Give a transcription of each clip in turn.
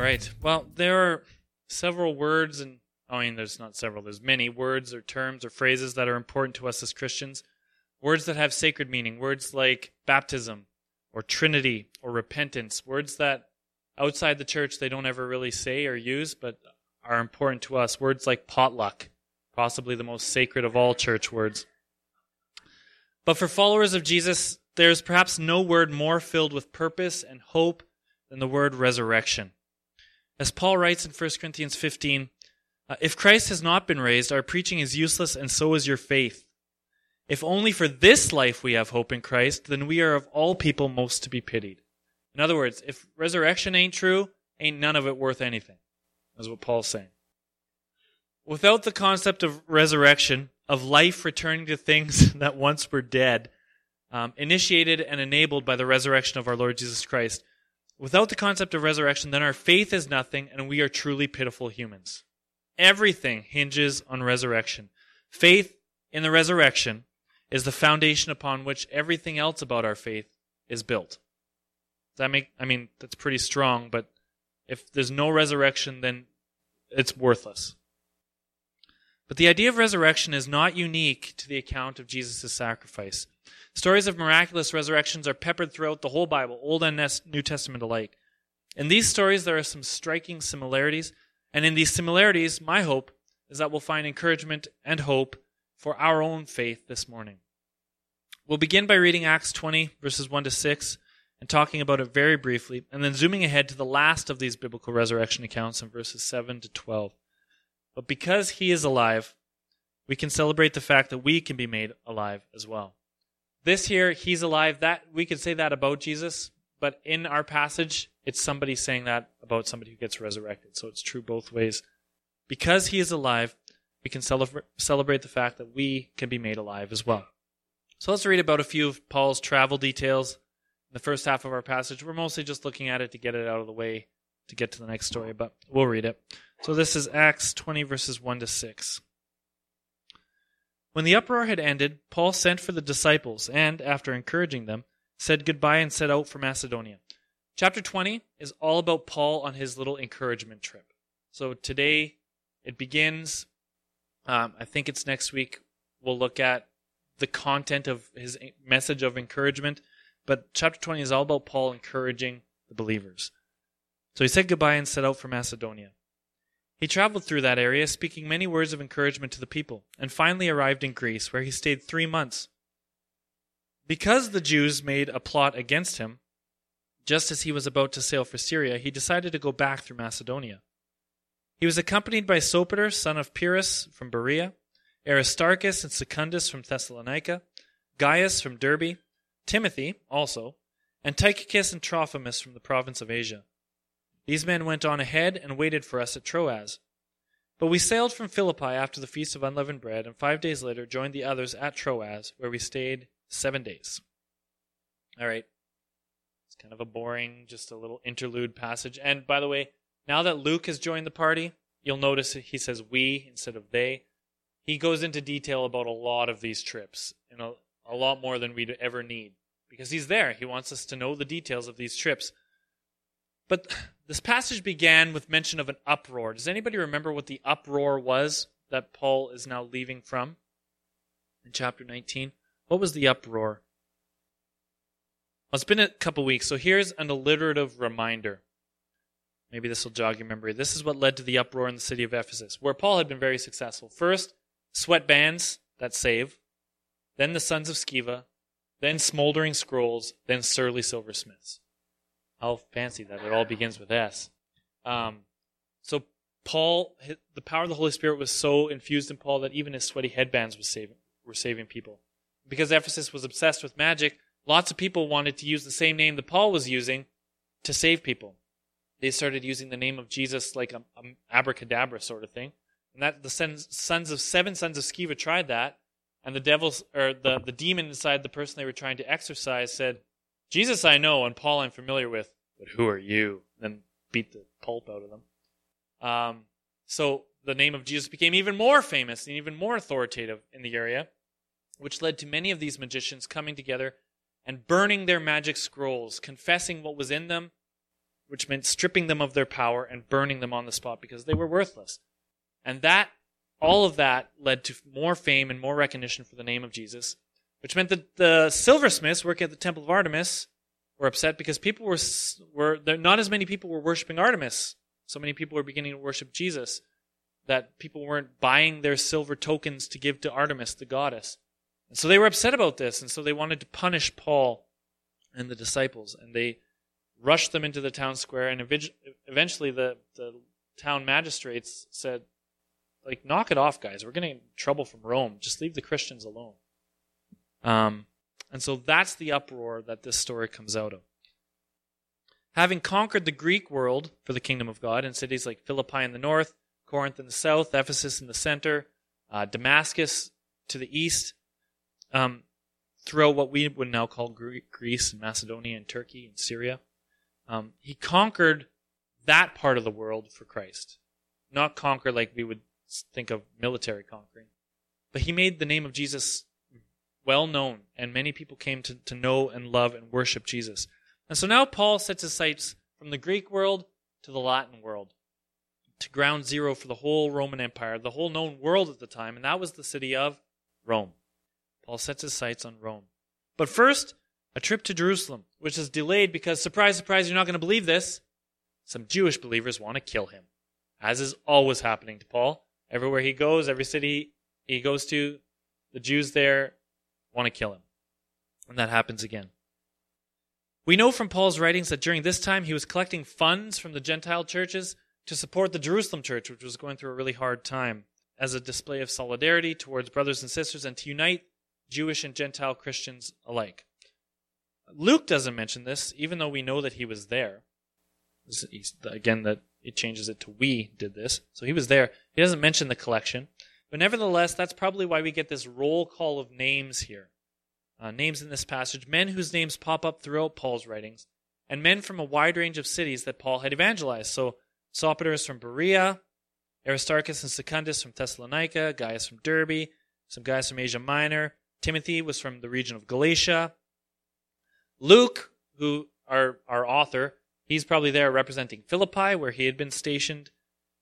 All right. Well, there are several words, and I mean, there's not several, there's many words or terms or phrases that are important to us as Christians. Words that have sacred meaning. Words like baptism or Trinity or repentance. Words that outside the church they don't ever really say or use, but are important to us. Words like potluck, possibly the most sacred of all church words. But for followers of Jesus, there's perhaps no word more filled with purpose and hope than the word resurrection. As Paul writes in 1 Corinthians 15, uh, if Christ has not been raised, our preaching is useless, and so is your faith. If only for this life we have hope in Christ, then we are of all people most to be pitied. In other words, if resurrection ain't true, ain't none of it worth anything. That's what Paul's saying. Without the concept of resurrection, of life returning to things that once were dead, um, initiated and enabled by the resurrection of our Lord Jesus Christ, Without the concept of resurrection, then our faith is nothing and we are truly pitiful humans. Everything hinges on resurrection. Faith in the resurrection is the foundation upon which everything else about our faith is built. Does that make, I mean, that's pretty strong, but if there's no resurrection, then it's worthless. But the idea of resurrection is not unique to the account of Jesus' sacrifice. Stories of miraculous resurrections are peppered throughout the whole Bible, Old and New Testament alike. In these stories, there are some striking similarities, and in these similarities, my hope is that we'll find encouragement and hope for our own faith this morning. We'll begin by reading Acts 20, verses 1 to 6, and talking about it very briefly, and then zooming ahead to the last of these biblical resurrection accounts in verses 7 to 12. But because he is alive, we can celebrate the fact that we can be made alive as well. This here, he's alive. That we could say that about Jesus, but in our passage, it's somebody saying that about somebody who gets resurrected. So it's true both ways. Because he is alive, we can celebrate, celebrate the fact that we can be made alive as well. So let's read about a few of Paul's travel details in the first half of our passage. We're mostly just looking at it to get it out of the way to get to the next story, but we'll read it. So this is Acts 20, verses 1 to 6. When the uproar had ended, Paul sent for the disciples and, after encouraging them, said goodbye and set out for Macedonia. Chapter 20 is all about Paul on his little encouragement trip. So today it begins. Um, I think it's next week. We'll look at the content of his message of encouragement. But chapter 20 is all about Paul encouraging the believers. So he said goodbye and set out for Macedonia. He traveled through that area, speaking many words of encouragement to the people, and finally arrived in Greece, where he stayed three months. Because the Jews made a plot against him, just as he was about to sail for Syria, he decided to go back through Macedonia. He was accompanied by Sopater, son of Pyrrhus from Berea, Aristarchus and Secundus from Thessalonica, Gaius from Derbe, Timothy also, and Tychicus and Trophimus from the province of Asia. These men went on ahead and waited for us at Troas. But we sailed from Philippi after the feast of unleavened bread, and five days later joined the others at Troas, where we stayed seven days. All right. It's kind of a boring, just a little interlude passage. And by the way, now that Luke has joined the party, you'll notice he says we instead of they. He goes into detail about a lot of these trips, and a, a lot more than we'd ever need. Because he's there. He wants us to know the details of these trips. But this passage began with mention of an uproar. Does anybody remember what the uproar was that Paul is now leaving from in chapter 19? What was the uproar? Well, it's been a couple weeks, so here's an alliterative reminder. Maybe this will jog your memory. This is what led to the uproar in the city of Ephesus, where Paul had been very successful. First, sweat bands that save, then the sons of Sceva, then smoldering scrolls, then surly silversmiths. How fancy that it all begins with S. Um, so Paul, the power of the Holy Spirit was so infused in Paul that even his sweaty headbands was saving, were saving people. Because Ephesus was obsessed with magic, lots of people wanted to use the same name that Paul was using to save people. They started using the name of Jesus like a, a abracadabra sort of thing. And that the sons, sons of seven sons of Sceva tried that, and the devils or the, the demon inside the person they were trying to exorcise said, Jesus I know and Paul I'm familiar with, but who are you? Then beat the pulp out of them. Um, so the name of Jesus became even more famous and even more authoritative in the area, which led to many of these magicians coming together and burning their magic scrolls, confessing what was in them, which meant stripping them of their power and burning them on the spot because they were worthless. And that, all of that led to more fame and more recognition for the name of Jesus, which meant that the silversmiths working at the temple of Artemis were upset because people were, were not as many people were worshiping Artemis. So many people were beginning to worship Jesus that people weren't buying their silver tokens to give to Artemis, the goddess. And so they were upset about this, and so they wanted to punish Paul and the disciples, and they rushed them into the town square, and eventually the, the town magistrates said, like, knock it off, guys. We're getting in trouble from Rome. Just leave the Christians alone. Um, and so that's the uproar that this story comes out of. Having conquered the Greek world for the kingdom of God in cities like Philippi in the north, Corinth in the south, Ephesus in the center, uh, Damascus to the east, um, throughout what we would now call Greece and Macedonia and Turkey and Syria. Um, he conquered that part of the world for Christ. Not conquer like we would think of military conquering. But he made the name of Jesus well known, and many people came to, to know and love and worship Jesus. And so now Paul sets his sights from the Greek world to the Latin world, to ground zero for the whole Roman Empire, the whole known world at the time, and that was the city of Rome. Paul sets his sights on Rome. But first, a trip to Jerusalem, which is delayed because, surprise, surprise, you're not going to believe this. Some Jewish believers want to kill him, as is always happening to Paul. Everywhere he goes, every city he goes to, the Jews there want to kill him. And that happens again. We know from Paul's writings that during this time he was collecting funds from the Gentile churches to support the Jerusalem church, which was going through a really hard time, as a display of solidarity towards brothers and sisters and to unite Jewish and Gentile Christians alike. Luke doesn't mention this, even though we know that he was there. Again, that it changes it to we did this. So he was there. He doesn't mention the collection. But nevertheless, that's probably why we get this roll call of names here. Uh, names in this passage, men whose names pop up throughout Paul's writings, and men from a wide range of cities that Paul had evangelized. So Sopater is from Berea, Aristarchus and Secundus from Thessalonica, Gaius from Derbe, some guys from Asia Minor, Timothy was from the region of Galatia. Luke, who our our author, he's probably there representing Philippi, where he had been stationed.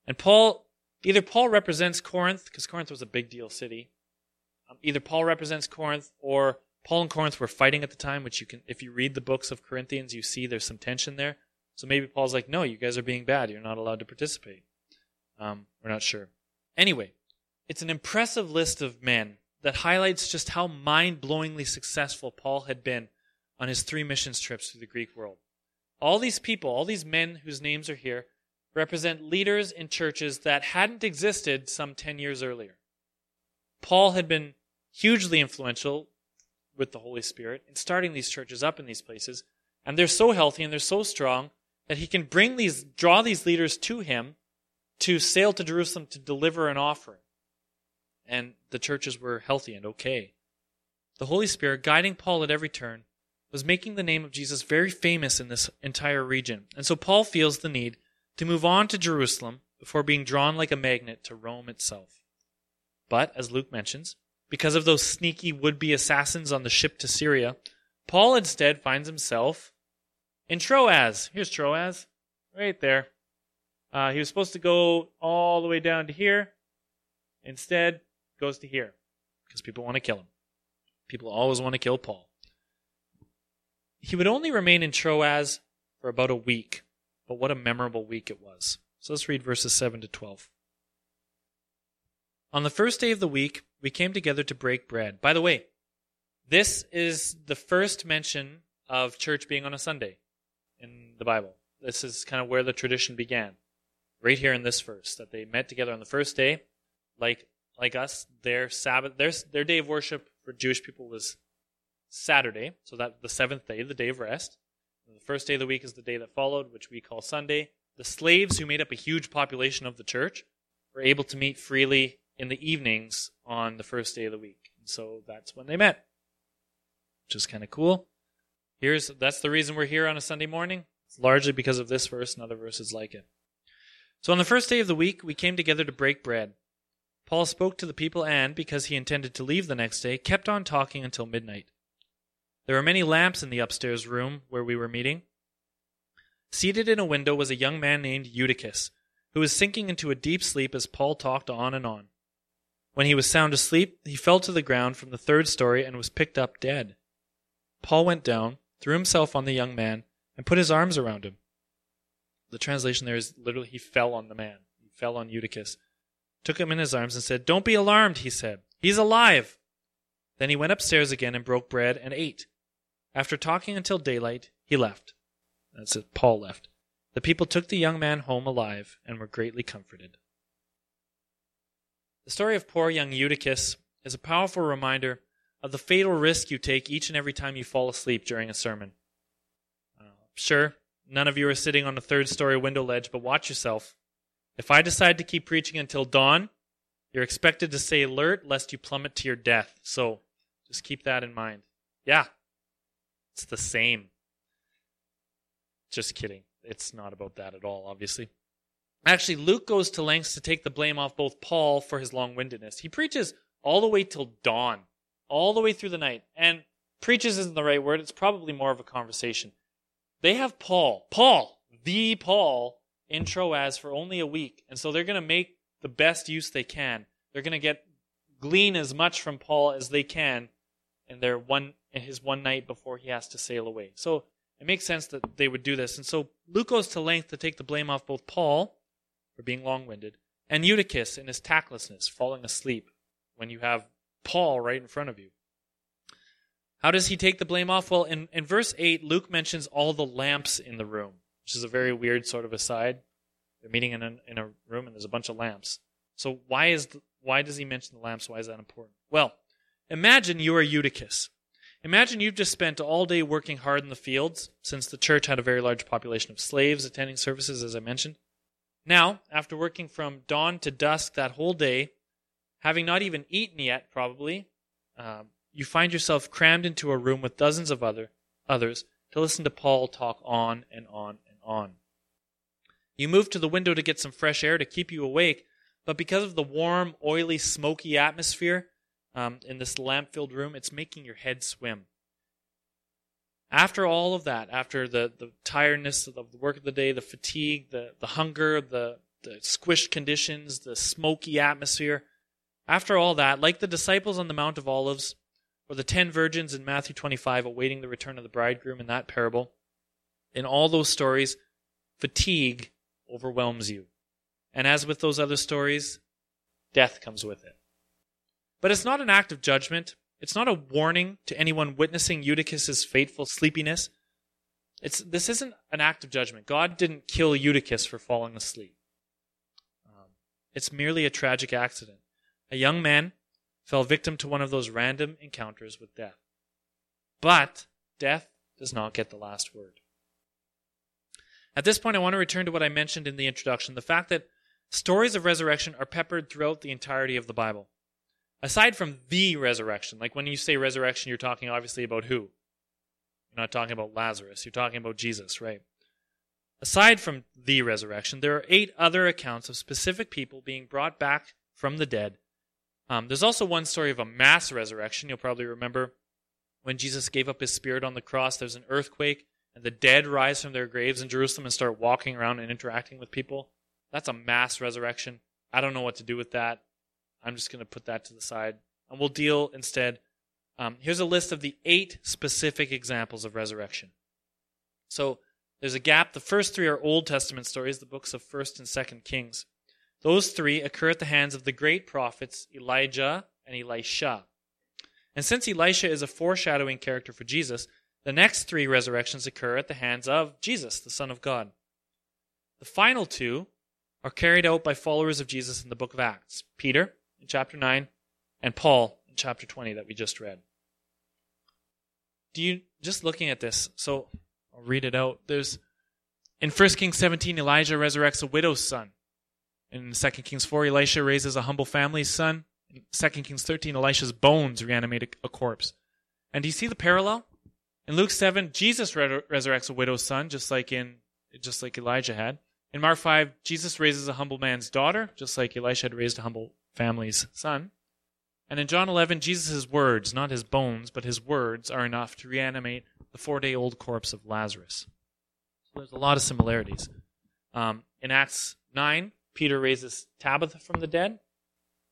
And Paul, either Paul represents Corinth, because Corinth was a big deal city. Um, either Paul represents Corinth, or Paul and Corinth were fighting at the time, which you can, if you read the books of Corinthians, you see there's some tension there. So maybe Paul's like, no, you guys are being bad. You're not allowed to participate. Um, we're not sure. Anyway, it's an impressive list of men that highlights just how mind blowingly successful Paul had been on his three missions trips through the Greek world. All these people, all these men whose names are here, represent leaders in churches that hadn't existed some 10 years earlier. Paul had been hugely influential with the Holy Spirit in starting these churches up in these places, and they're so healthy and they're so strong that he can bring these, draw these leaders to him to sail to Jerusalem to deliver an offering and the churches were healthy and okay. The Holy Spirit, guiding Paul at every turn, was making the name of Jesus very famous in this entire region. And so Paul feels the need to move on to Jerusalem before being drawn like a magnet to Rome itself. But, as Luke mentions, because of those sneaky would be assassins on the ship to Syria, Paul instead finds himself in Troas. Here's Troas, right there. Uh, he was supposed to go all the way down to here. Instead, goes to here because people want to kill him. People always want to kill Paul. He would only remain in Troas for about a week, but what a memorable week it was. So let's read verses 7 to 12. On the first day of the week, we came together to break bread. By the way, this is the first mention of church being on a Sunday in the Bible. This is kind of where the tradition began. Right here in this verse, that they met together on the first day, like like us, their Sabbath, their their day of worship for Jewish people was Saturday, so that the seventh day, the day of rest. The first day of the week is the day that followed, which we call Sunday. The slaves who made up a huge population of the church were able to meet freely in the evenings on the first day of the week. And so that's when they met, which is kind of cool. Here's that's the reason we're here on a Sunday morning. It's largely because of this verse and other verses like it. So on the first day of the week, we came together to break bread. Paul spoke to the people and, because he intended to leave the next day, kept on talking until midnight. There were many lamps in the upstairs room where we were meeting. Seated in a window was a young man named Eutychus, who was sinking into a deep sleep as Paul talked on and on. When he was sound asleep, he fell to the ground from the third story and was picked up dead. Paul went down, threw himself on the young man, and put his arms around him. The translation there is literally, he fell on the man. He fell on Eutychus, took him in his arms, and said, Don't be alarmed, he said. He's alive. Then he went upstairs again and broke bread and ate. After talking until daylight, he left. That's it, Paul left. The people took the young man home alive and were greatly comforted. The story of poor young Eutychus is a powerful reminder of the fatal risk you take each and every time you fall asleep during a sermon. Uh, sure, none of you are sitting on a third story window ledge, but watch yourself. If I decide to keep preaching until dawn, you're expected to stay alert lest you plummet to your death. So just keep that in mind. Yeah, it's the same. Just kidding. It's not about that at all, obviously. Actually, Luke goes to lengths to take the blame off both Paul for his long windedness. He preaches all the way till dawn, all the way through the night. And preaches isn't the right word, it's probably more of a conversation. They have Paul, Paul, the Paul, in Troas for only a week. And so they're going to make the best use they can. They're going to get glean as much from Paul as they can in their one in his one night before he has to sail away. So it makes sense that they would do this. And so Luke goes to length to take the blame off both Paul for being long winded and Eutychus in his tactlessness, falling asleep when you have Paul right in front of you. How does he take the blame off? Well, in, in verse 8, Luke mentions all the lamps in the room, which is a very weird sort of aside. They're meeting in a, in a room and there's a bunch of lamps. So why is the, why does he mention the lamps? Why is that important? Well, imagine you are Eutychus. Imagine you've just spent all day working hard in the fields, since the church had a very large population of slaves attending services, as I mentioned. Now, after working from dawn to dusk that whole day, having not even eaten yet, probably, um, you find yourself crammed into a room with dozens of other others to listen to Paul talk on and on and on. You move to the window to get some fresh air to keep you awake, but because of the warm, oily, smoky atmosphere, um, in this lamp filled room, it's making your head swim. After all of that, after the, the tiredness of the work of the day, the fatigue, the, the hunger, the, the squished conditions, the smoky atmosphere, after all that, like the disciples on the Mount of Olives, or the ten virgins in Matthew 25 awaiting the return of the bridegroom in that parable, in all those stories, fatigue overwhelms you. And as with those other stories, death comes with it. But it's not an act of judgment. It's not a warning to anyone witnessing Eutychus's fateful sleepiness. It's, this isn't an act of judgment. God didn't kill Eutychus for falling asleep. Um, it's merely a tragic accident. A young man fell victim to one of those random encounters with death. But death does not get the last word. At this point, I want to return to what I mentioned in the introduction the fact that stories of resurrection are peppered throughout the entirety of the Bible aside from the resurrection, like when you say resurrection, you're talking obviously about who? You're not talking about Lazarus. You're talking about Jesus, right? Aside from the resurrection, there are eight other accounts of specific people being brought back from the dead. Um, there's also one story of a mass resurrection. You'll probably remember when Jesus gave up his spirit on the cross, there's an earthquake, and the dead rise from their graves in Jerusalem and start walking around and interacting with people. That's a mass resurrection. I don't know what to do with that. I'm just going to put that to the side. And we'll deal instead. Um, here's a list of the eight specific examples of resurrection. So there's a gap. The first three are Old Testament stories, the books of 1st and 2nd Kings. Those three occur at the hands of the great prophets Elijah and Elisha. And since Elisha is a foreshadowing character for Jesus, the next three resurrections occur at the hands of Jesus, the Son of God. The final two are carried out by followers of Jesus in the book of Acts Peter in chapter 9 and Paul in chapter 20 that we just read. Do you just looking at this? So I'll read it out. There's in 1 Kings 17 Elijah resurrects a widow's son. In 2 Kings 4 Elisha raises a humble family's son. In 2 Kings 13 Elisha's bones reanimate a, corpse. And do you see the parallel? In Luke 7 Jesus re- resurrects a widow's son just like in just like Elijah had. In Mark 5 Jesus raises a humble man's daughter just like Elisha had raised a humble family's son. And in John 11, Jesus' words, not his bones, but his words, are enough to reanimate the four day old corpse of Lazarus. So there's a lot of similarities. Um, in Acts 9, Peter raises Tabitha from the dead.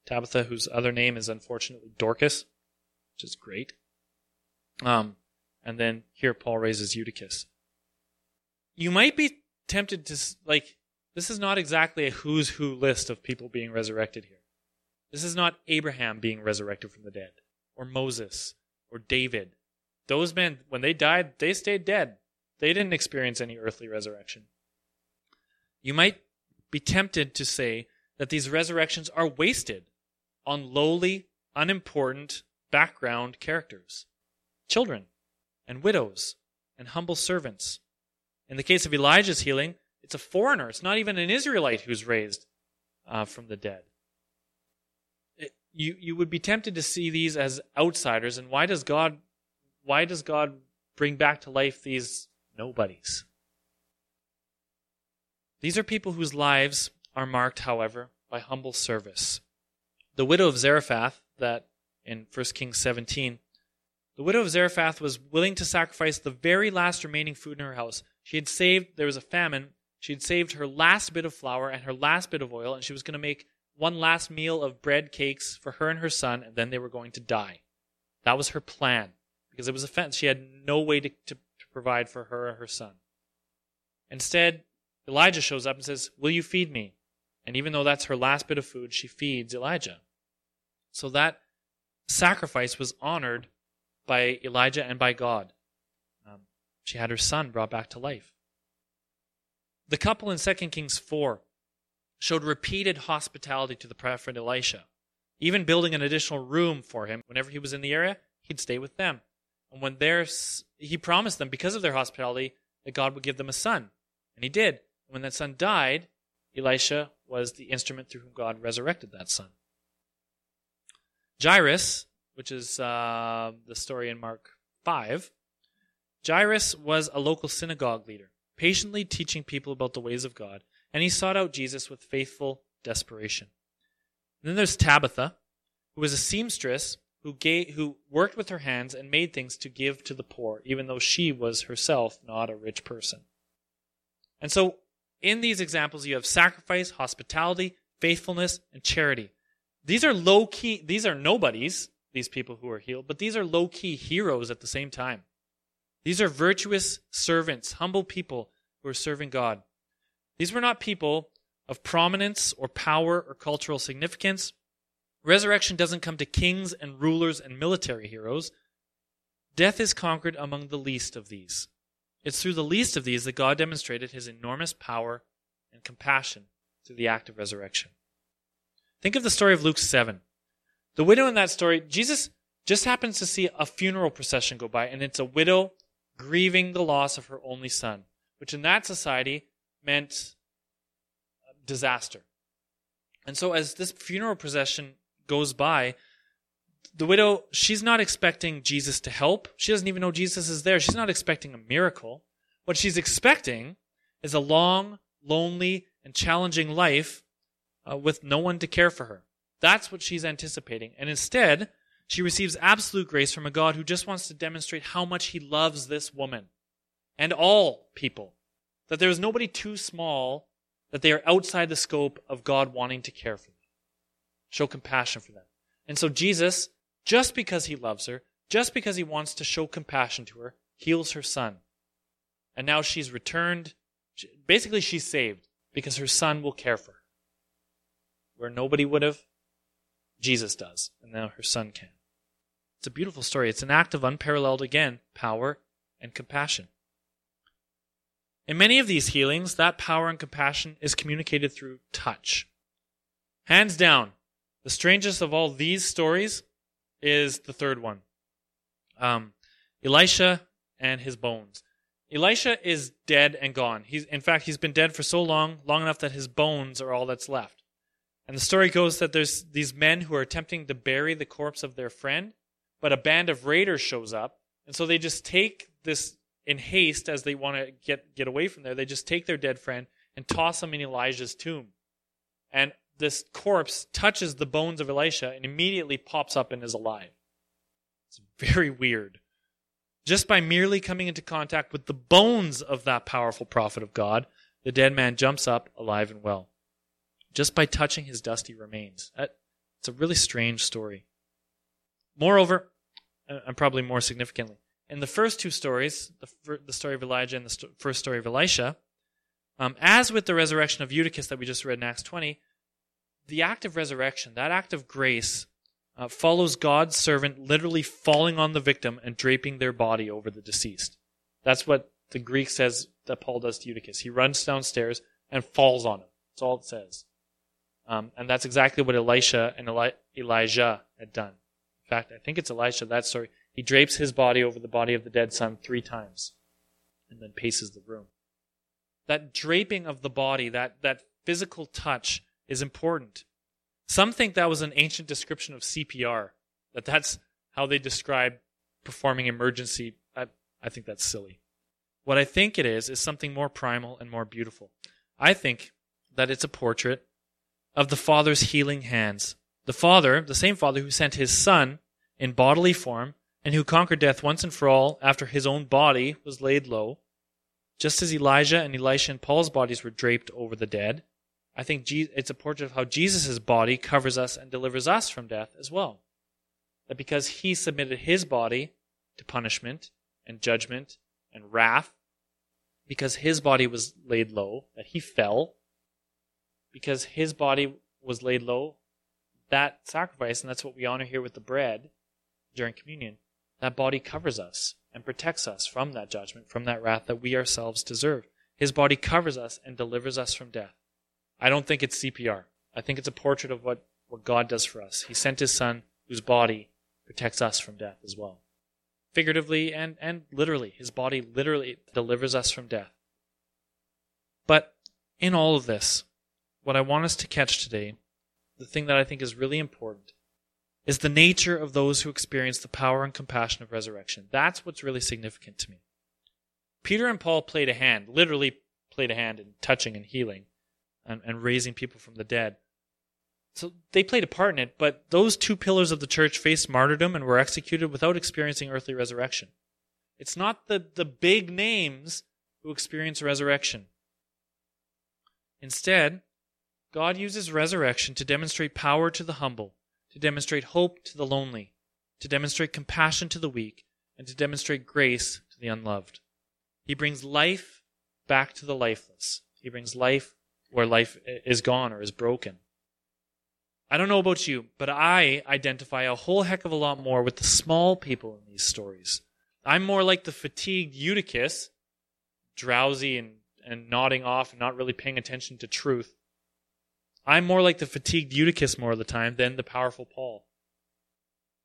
Tabitha, whose other name is unfortunately Dorcas, which is great. Um, and then here Paul raises Eutychus. You might be tempted to, like, this is not exactly a who's who list of people being resurrected here. This is not Abraham being resurrected from the dead, or Moses, or David. Those men, when they died, they stayed dead. They didn't experience any earthly resurrection. You might be tempted to say that these resurrections are wasted on lowly, unimportant background characters children, and widows, and humble servants. In the case of Elijah's healing, it's a foreigner. It's not even an Israelite who's raised uh, from the dead. It, you you would be tempted to see these as outsiders, and why does God why does God bring back to life these nobodies? These are people whose lives are marked, however, by humble service. The widow of Zarephath, that in 1 Kings 17, the widow of Zarephath was willing to sacrifice the very last remaining food in her house. She had saved, there was a famine, she had saved her last bit of flour and her last bit of oil, and she was going to make one last meal of bread cakes for her and her son, and then they were going to die. That was her plan, because it was a fence. She had no way to, to, to provide for her or her son. Instead, Elijah shows up and says, Will you feed me? And even though that's her last bit of food, she feeds Elijah. So that sacrifice was honored by Elijah and by God. She had her son brought back to life. The couple in 2 Kings 4 showed repeated hospitality to the prophet Elisha, even building an additional room for him. Whenever he was in the area, he'd stay with them. And when there's, he promised them, because of their hospitality, that God would give them a son. And he did. When that son died, Elisha was the instrument through whom God resurrected that son. Jairus, which is uh, the story in Mark 5, Jairus was a local synagogue leader, patiently teaching people about the ways of God, and he sought out Jesus with faithful desperation. And then there's Tabitha, who was a seamstress who, gave, who worked with her hands and made things to give to the poor, even though she was herself not a rich person. And so in these examples, you have sacrifice, hospitality, faithfulness, and charity. These are low key, these are nobodies, these people who are healed, but these are low key heroes at the same time. These are virtuous servants, humble people who are serving God. These were not people of prominence or power or cultural significance. Resurrection doesn't come to kings and rulers and military heroes. Death is conquered among the least of these. It's through the least of these that God demonstrated his enormous power and compassion through the act of resurrection. Think of the story of Luke 7. The widow in that story, Jesus just happens to see a funeral procession go by, and it's a widow grieving the loss of her only son, which in that society meant disaster. And so, as this funeral procession goes by, the widow, she's not expecting Jesus to help. She doesn't even know Jesus is there. She's not expecting a miracle. What she's expecting is a long, lonely, and challenging life uh, with no one to care for her. That's what she's anticipating. And instead, she receives absolute grace from a God who just wants to demonstrate how much he loves this woman and all people. That there is nobody too small, that they are outside the scope of God wanting to care for them, show compassion for them. And so Jesus just because he loves her, just because he wants to show compassion to her, heals her son. And now she's returned. Basically, she's saved because her son will care for her. Where nobody would have, Jesus does. And now her son can. It's a beautiful story. It's an act of unparalleled, again, power and compassion. In many of these healings, that power and compassion is communicated through touch. Hands down, the strangest of all these stories is the third one. Um, Elisha and his bones. Elisha is dead and gone. He's, in fact, he's been dead for so long, long enough that his bones are all that's left. And the story goes that there's these men who are attempting to bury the corpse of their friend, but a band of raiders shows up, and so they just take this in haste as they want to get get away from there. They just take their dead friend and toss him in Elijah's tomb. And this corpse touches the bones of Elisha and immediately pops up and is alive. It's very weird. Just by merely coming into contact with the bones of that powerful prophet of God, the dead man jumps up alive and well. Just by touching his dusty remains. It's a really strange story. Moreover, and probably more significantly, in the first two stories, the, the story of Elijah and the first story of Elisha, um, as with the resurrection of Eutychus that we just read in Acts 20, the act of resurrection, that act of grace, uh, follows God's servant literally falling on the victim and draping their body over the deceased. That's what the Greek says that Paul does to Eutychus. He runs downstairs and falls on him. That's all it says. Um, and that's exactly what Elisha and Eli- Elijah had done. Fact, I think it's Elisha, that story. He drapes his body over the body of the dead son three times and then paces the room. That draping of the body, that, that physical touch is important. Some think that was an ancient description of CPR, that that's how they describe performing emergency. I, I think that's silly. What I think it is, is something more primal and more beautiful. I think that it's a portrait of the Father's healing hands. The Father, the same Father who sent his Son in bodily form and who conquered death once and for all after his own body was laid low, just as Elijah and Elisha and Paul's bodies were draped over the dead. I think it's a portrait of how Jesus' body covers us and delivers us from death as well. That because he submitted his body to punishment and judgment and wrath, because his body was laid low, that he fell, because his body was laid low, that sacrifice, and that's what we honor here with the bread during communion, that body covers us and protects us from that judgment, from that wrath that we ourselves deserve. His body covers us and delivers us from death. I don't think it's CPR. I think it's a portrait of what, what God does for us. He sent his son, whose body protects us from death as well. Figuratively and, and literally. His body literally delivers us from death. But in all of this, what I want us to catch today, the thing that I think is really important, is the nature of those who experience the power and compassion of resurrection. That's what's really significant to me. Peter and Paul played a hand, literally played a hand in touching and healing and, and raising people from the dead. So they played a part in it, but those two pillars of the church faced martyrdom and were executed without experiencing earthly resurrection. It's not the, the big names who experience resurrection. Instead, God uses resurrection to demonstrate power to the humble, to demonstrate hope to the lonely, to demonstrate compassion to the weak, and to demonstrate grace to the unloved. He brings life back to the lifeless. He brings life where life is gone or is broken. I don't know about you, but I identify a whole heck of a lot more with the small people in these stories. I'm more like the fatigued Eutychus, drowsy and, and nodding off and not really paying attention to truth, I'm more like the fatigued Eutychus more of the time than the powerful Paul.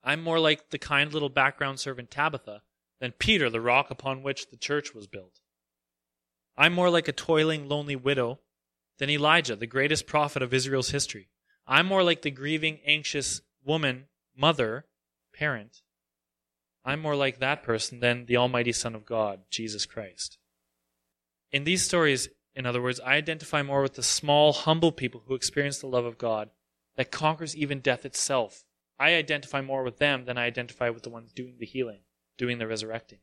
I'm more like the kind little background servant Tabitha than Peter, the rock upon which the church was built. I'm more like a toiling, lonely widow than Elijah, the greatest prophet of Israel's history. I'm more like the grieving, anxious woman, mother, parent. I'm more like that person than the Almighty Son of God, Jesus Christ. In these stories, in other words, I identify more with the small, humble people who experience the love of God that conquers even death itself. I identify more with them than I identify with the ones doing the healing, doing the resurrecting.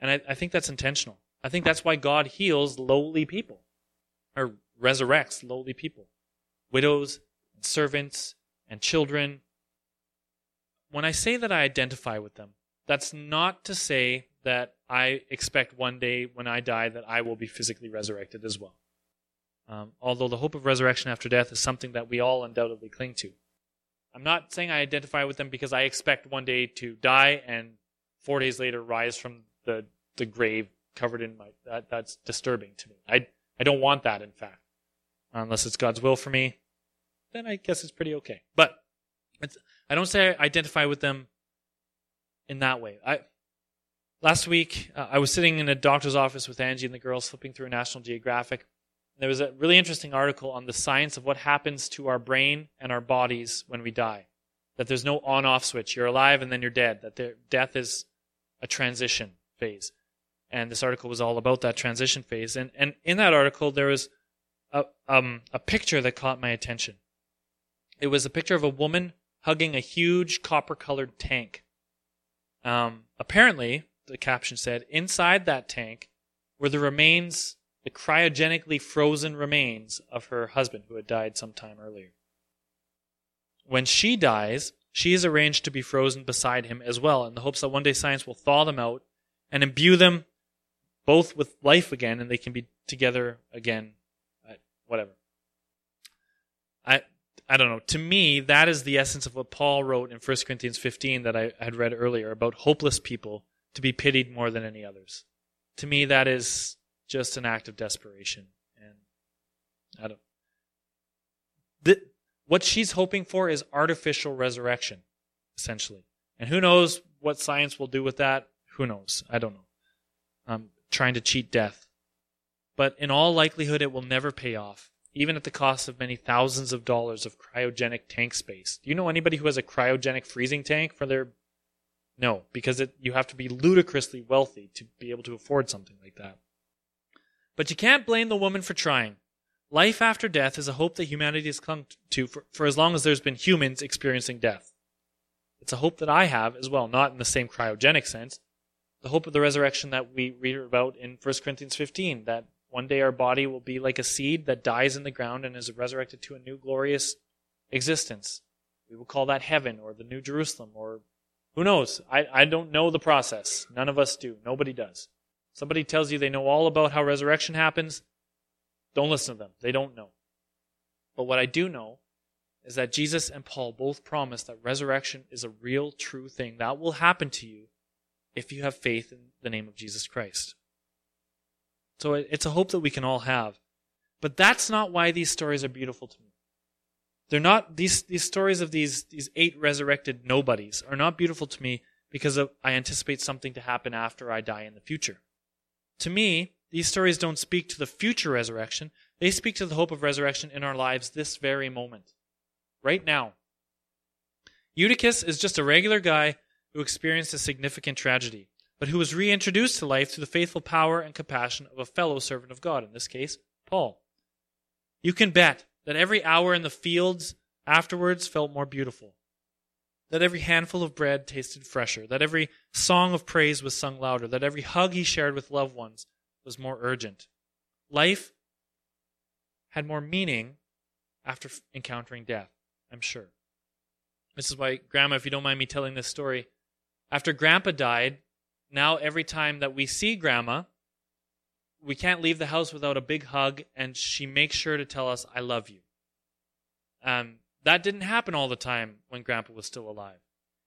And I, I think that's intentional. I think that's why God heals lowly people, or resurrects lowly people, widows, and servants, and children. When I say that I identify with them, that's not to say that I expect one day when I die that I will be physically resurrected as well. Um, although the hope of resurrection after death is something that we all undoubtedly cling to. I'm not saying I identify with them because I expect one day to die and four days later rise from the, the grave covered in my. That, that's disturbing to me. I, I don't want that, in fact. Unless it's God's will for me, then I guess it's pretty okay. But I don't say I identify with them in that way. I, Last week, uh, I was sitting in a doctor's office with Angie and the girls flipping through a National Geographic. There was a really interesting article on the science of what happens to our brain and our bodies when we die. That there's no on off switch. You're alive and then you're dead. That death is a transition phase. And this article was all about that transition phase. And, and in that article, there was a, um, a picture that caught my attention. It was a picture of a woman hugging a huge copper colored tank. Um, apparently, the caption said, inside that tank were the remains, the cryogenically frozen remains of her husband who had died some time earlier. When she dies, she is arranged to be frozen beside him as well, in the hopes that one day science will thaw them out and imbue them both with life again, and they can be together again. Uh, whatever. I I don't know. To me, that is the essence of what Paul wrote in 1 Corinthians 15 that I had read earlier about hopeless people to be pitied more than any others. To me, that is just an act of desperation. And I don't. The, what she's hoping for is artificial resurrection, essentially. And who knows what science will do with that? Who knows? I don't know. I'm trying to cheat death. But in all likelihood, it will never pay off, even at the cost of many thousands of dollars of cryogenic tank space. Do you know anybody who has a cryogenic freezing tank for their. No, because it, you have to be ludicrously wealthy to be able to afford something like that. But you can't blame the woman for trying. Life after death is a hope that humanity has clung to for, for as long as there's been humans experiencing death. It's a hope that I have as well, not in the same cryogenic sense. The hope of the resurrection that we read about in 1 Corinthians 15, that one day our body will be like a seed that dies in the ground and is resurrected to a new glorious existence. We will call that heaven or the New Jerusalem or who knows? I, I don't know the process. None of us do. Nobody does. Somebody tells you they know all about how resurrection happens. Don't listen to them. They don't know. But what I do know is that Jesus and Paul both promise that resurrection is a real, true thing that will happen to you if you have faith in the name of Jesus Christ. So it's a hope that we can all have. But that's not why these stories are beautiful to me. They're not these these stories of these these eight resurrected nobodies are not beautiful to me because of, I anticipate something to happen after I die in the future. To me, these stories don't speak to the future resurrection, they speak to the hope of resurrection in our lives this very moment, right now. Eutychus is just a regular guy who experienced a significant tragedy, but who was reintroduced to life through the faithful power and compassion of a fellow servant of God, in this case, Paul. You can bet that every hour in the fields afterwards felt more beautiful, that every handful of bread tasted fresher, that every song of praise was sung louder, that every hug he shared with loved ones was more urgent. Life had more meaning after encountering death, I'm sure. This is why, Grandma, if you don't mind me telling this story, after Grandpa died, now every time that we see Grandma, we can't leave the house without a big hug, and she makes sure to tell us, I love you. Um, that didn't happen all the time when Grandpa was still alive.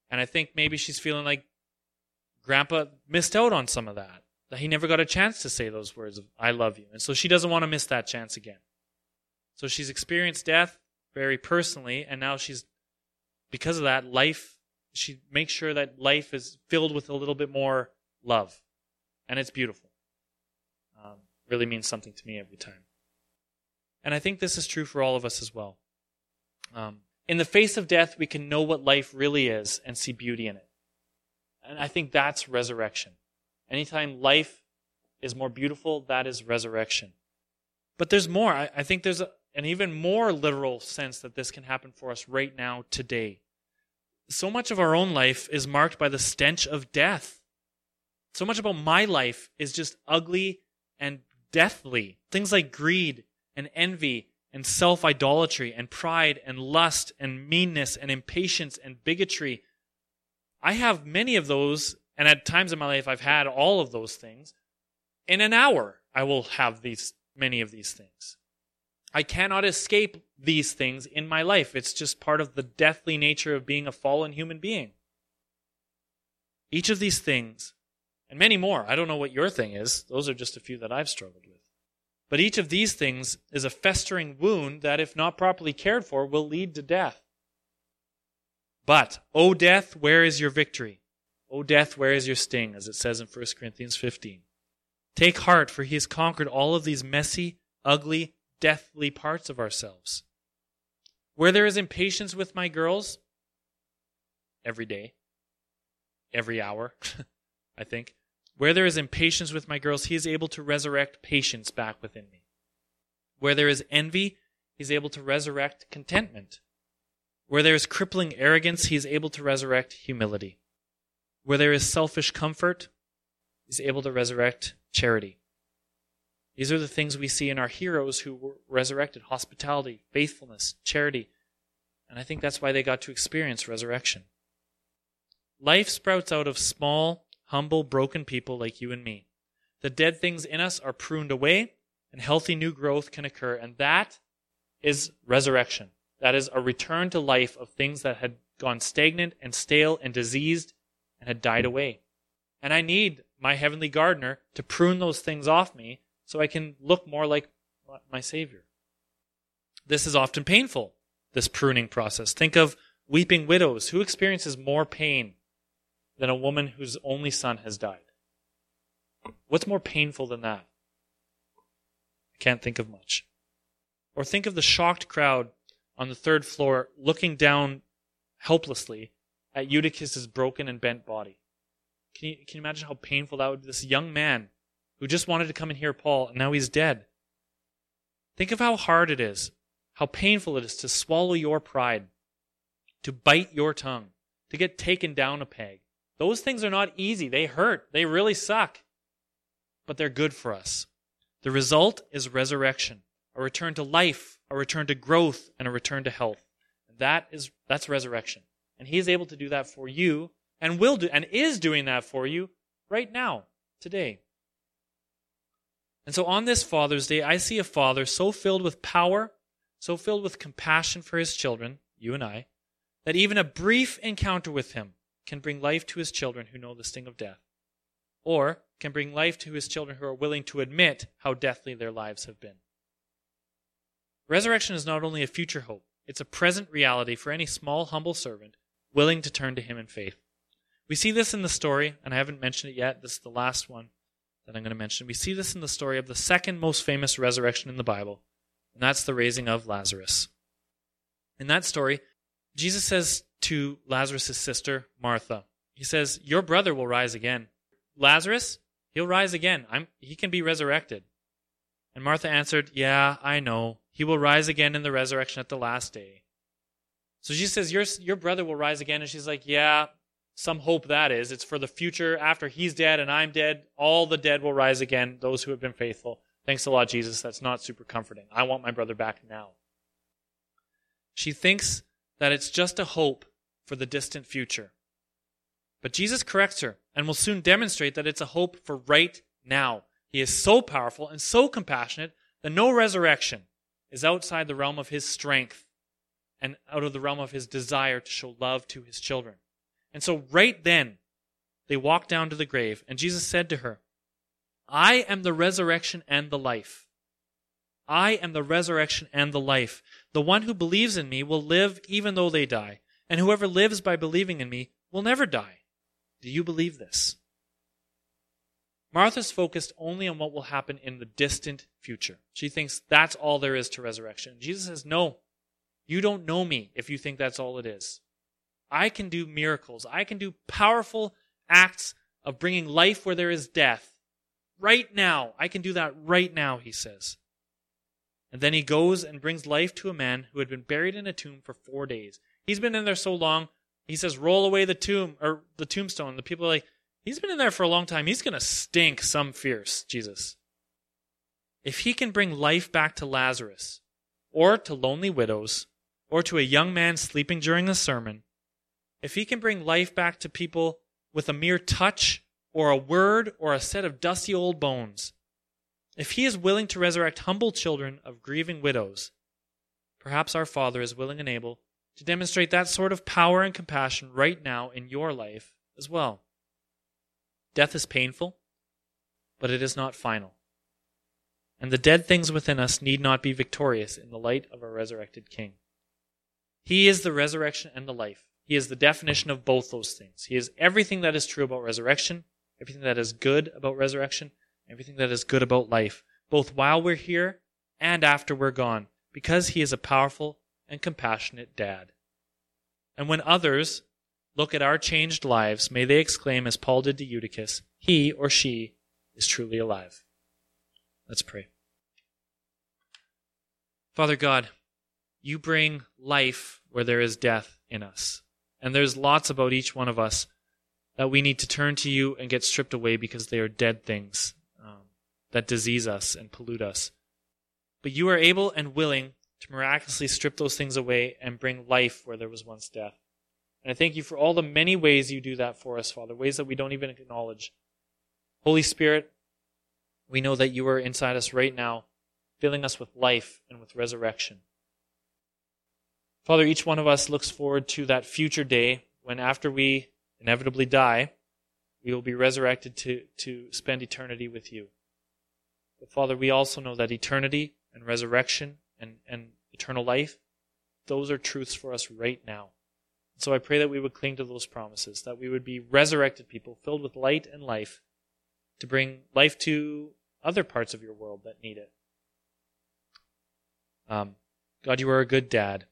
And I think maybe she's feeling like Grandpa missed out on some of that that he never got a chance to say those words of I love you. And so she doesn't want to miss that chance again. So she's experienced death very personally, and now she's because of that life she makes sure that life is filled with a little bit more love. And it's beautiful. Really means something to me every time. And I think this is true for all of us as well. Um, in the face of death, we can know what life really is and see beauty in it. And I think that's resurrection. Anytime life is more beautiful, that is resurrection. But there's more. I, I think there's a, an even more literal sense that this can happen for us right now, today. So much of our own life is marked by the stench of death. So much about my life is just ugly and deathly. Things like greed and envy and self idolatry and pride and lust and meanness and impatience and bigotry. I have many of those and at times in my life, I've had all of those things. In an hour, I will have these, many of these things. I cannot escape these things in my life. It's just part of the deathly nature of being a fallen human being. Each of these things, and many more, I don't know what your thing is. Those are just a few that I've struggled with. But each of these things is a festering wound that, if not properly cared for, will lead to death. But, O death, where is your victory? O death, where is your sting? As it says in 1 Corinthians 15. Take heart, for he has conquered all of these messy, ugly, deathly parts of ourselves. Where there is impatience with my girls, every day, every hour, I think. Where there is impatience with my girls, he is able to resurrect patience back within me. Where there is envy, he is able to resurrect contentment. Where there is crippling arrogance, he is able to resurrect humility. Where there is selfish comfort, He's able to resurrect charity. These are the things we see in our heroes who were resurrected hospitality, faithfulness, charity. And I think that's why they got to experience resurrection. Life sprouts out of small, humble, broken people like you and me. The dead things in us are pruned away, and healthy new growth can occur. And that is resurrection. That is a return to life of things that had gone stagnant and stale and diseased and had died away. And I need my heavenly gardener to prune those things off me so I can look more like my Savior. This is often painful, this pruning process. Think of weeping widows. Who experiences more pain than a woman whose only son has died? What's more painful than that? I can't think of much. Or think of the shocked crowd on the third floor looking down helplessly at Eutychus's broken and bent body. Can you, can you imagine how painful that would be? This young man who just wanted to come and hear Paul, and now he's dead. Think of how hard it is, how painful it is to swallow your pride, to bite your tongue, to get taken down a peg. Those things are not easy. They hurt. They really suck. But they're good for us. The result is resurrection, a return to life, a return to growth, and a return to health. That is that's resurrection. And he is able to do that for you and will do and is doing that for you right now, today. And so on this Father's Day, I see a father so filled with power, so filled with compassion for his children, you and I, that even a brief encounter with him can bring life to his children who know the sting of death, or can bring life to his children who are willing to admit how deathly their lives have been. Resurrection is not only a future hope, it's a present reality for any small, humble servant willing to turn to him in faith. We see this in the story, and I haven't mentioned it yet. This is the last one that I'm going to mention. We see this in the story of the second most famous resurrection in the Bible, and that's the raising of Lazarus. In that story, Jesus says to Lazarus' sister, Martha, He says, Your brother will rise again. Lazarus, he'll rise again. I'm, he can be resurrected. And Martha answered, Yeah, I know. He will rise again in the resurrection at the last day. So she says, Your, your brother will rise again. And she's like, Yeah, some hope that is. It's for the future. After he's dead and I'm dead, all the dead will rise again, those who have been faithful. Thanks a lot, Jesus. That's not super comforting. I want my brother back now. She thinks that it's just a hope for the distant future. But Jesus corrects her and will soon demonstrate that it's a hope for right now. He is so powerful and so compassionate that no resurrection is outside the realm of his strength and out of the realm of his desire to show love to his children. And so, right then, they walked down to the grave, and Jesus said to her, I am the resurrection and the life. I am the resurrection and the life. The one who believes in me will live even though they die, and whoever lives by believing in me will never die. Do you believe this? Martha's focused only on what will happen in the distant future. She thinks that's all there is to resurrection. Jesus says, No, you don't know me if you think that's all it is. I can do miracles. I can do powerful acts of bringing life where there is death. Right now. I can do that right now, he says. And then he goes and brings life to a man who had been buried in a tomb for four days. He's been in there so long. He says, roll away the tomb or the tombstone. The people are like, he's been in there for a long time. He's going to stink some fierce, Jesus. If he can bring life back to Lazarus or to lonely widows or to a young man sleeping during a sermon, if he can bring life back to people with a mere touch or a word or a set of dusty old bones, if he is willing to resurrect humble children of grieving widows, perhaps our Father is willing and able to demonstrate that sort of power and compassion right now in your life as well. Death is painful, but it is not final. And the dead things within us need not be victorious in the light of our resurrected King. He is the resurrection and the life. He is the definition of both those things. He is everything that is true about resurrection, everything that is good about resurrection, everything that is good about life, both while we're here and after we're gone, because he is a powerful and compassionate dad. And when others look at our changed lives, may they exclaim, as Paul did to Eutychus, he or she is truly alive. Let's pray. Father God, you bring life where there is death in us. And there's lots about each one of us that we need to turn to you and get stripped away because they are dead things that disease us and pollute us. But you are able and willing to miraculously strip those things away and bring life where there was once death. And I thank you for all the many ways you do that for us, Father, ways that we don't even acknowledge. Holy Spirit, we know that you are inside us right now, filling us with life and with resurrection. Father, each one of us looks forward to that future day when, after we inevitably die, we will be resurrected to, to spend eternity with you. But Father, we also know that eternity and resurrection and, and eternal life, those are truths for us right now. So I pray that we would cling to those promises, that we would be resurrected people filled with light and life to bring life to other parts of your world that need it. Um, God, you are a good dad.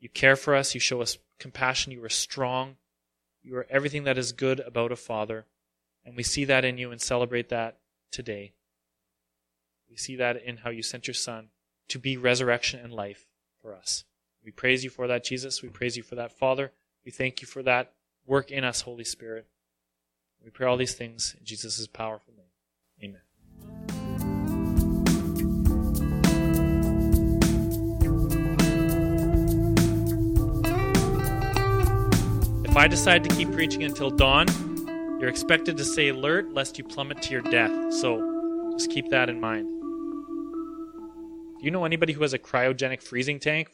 You care for us. You show us compassion. You are strong. You are everything that is good about a father. And we see that in you and celebrate that today. We see that in how you sent your son to be resurrection and life for us. We praise you for that, Jesus. We praise you for that, Father. We thank you for that work in us, Holy Spirit. We pray all these things in Jesus' powerful name. Amen. If I decide to keep preaching until dawn, you're expected to stay alert lest you plummet to your death. So just keep that in mind. You know anybody who has a cryogenic freezing tank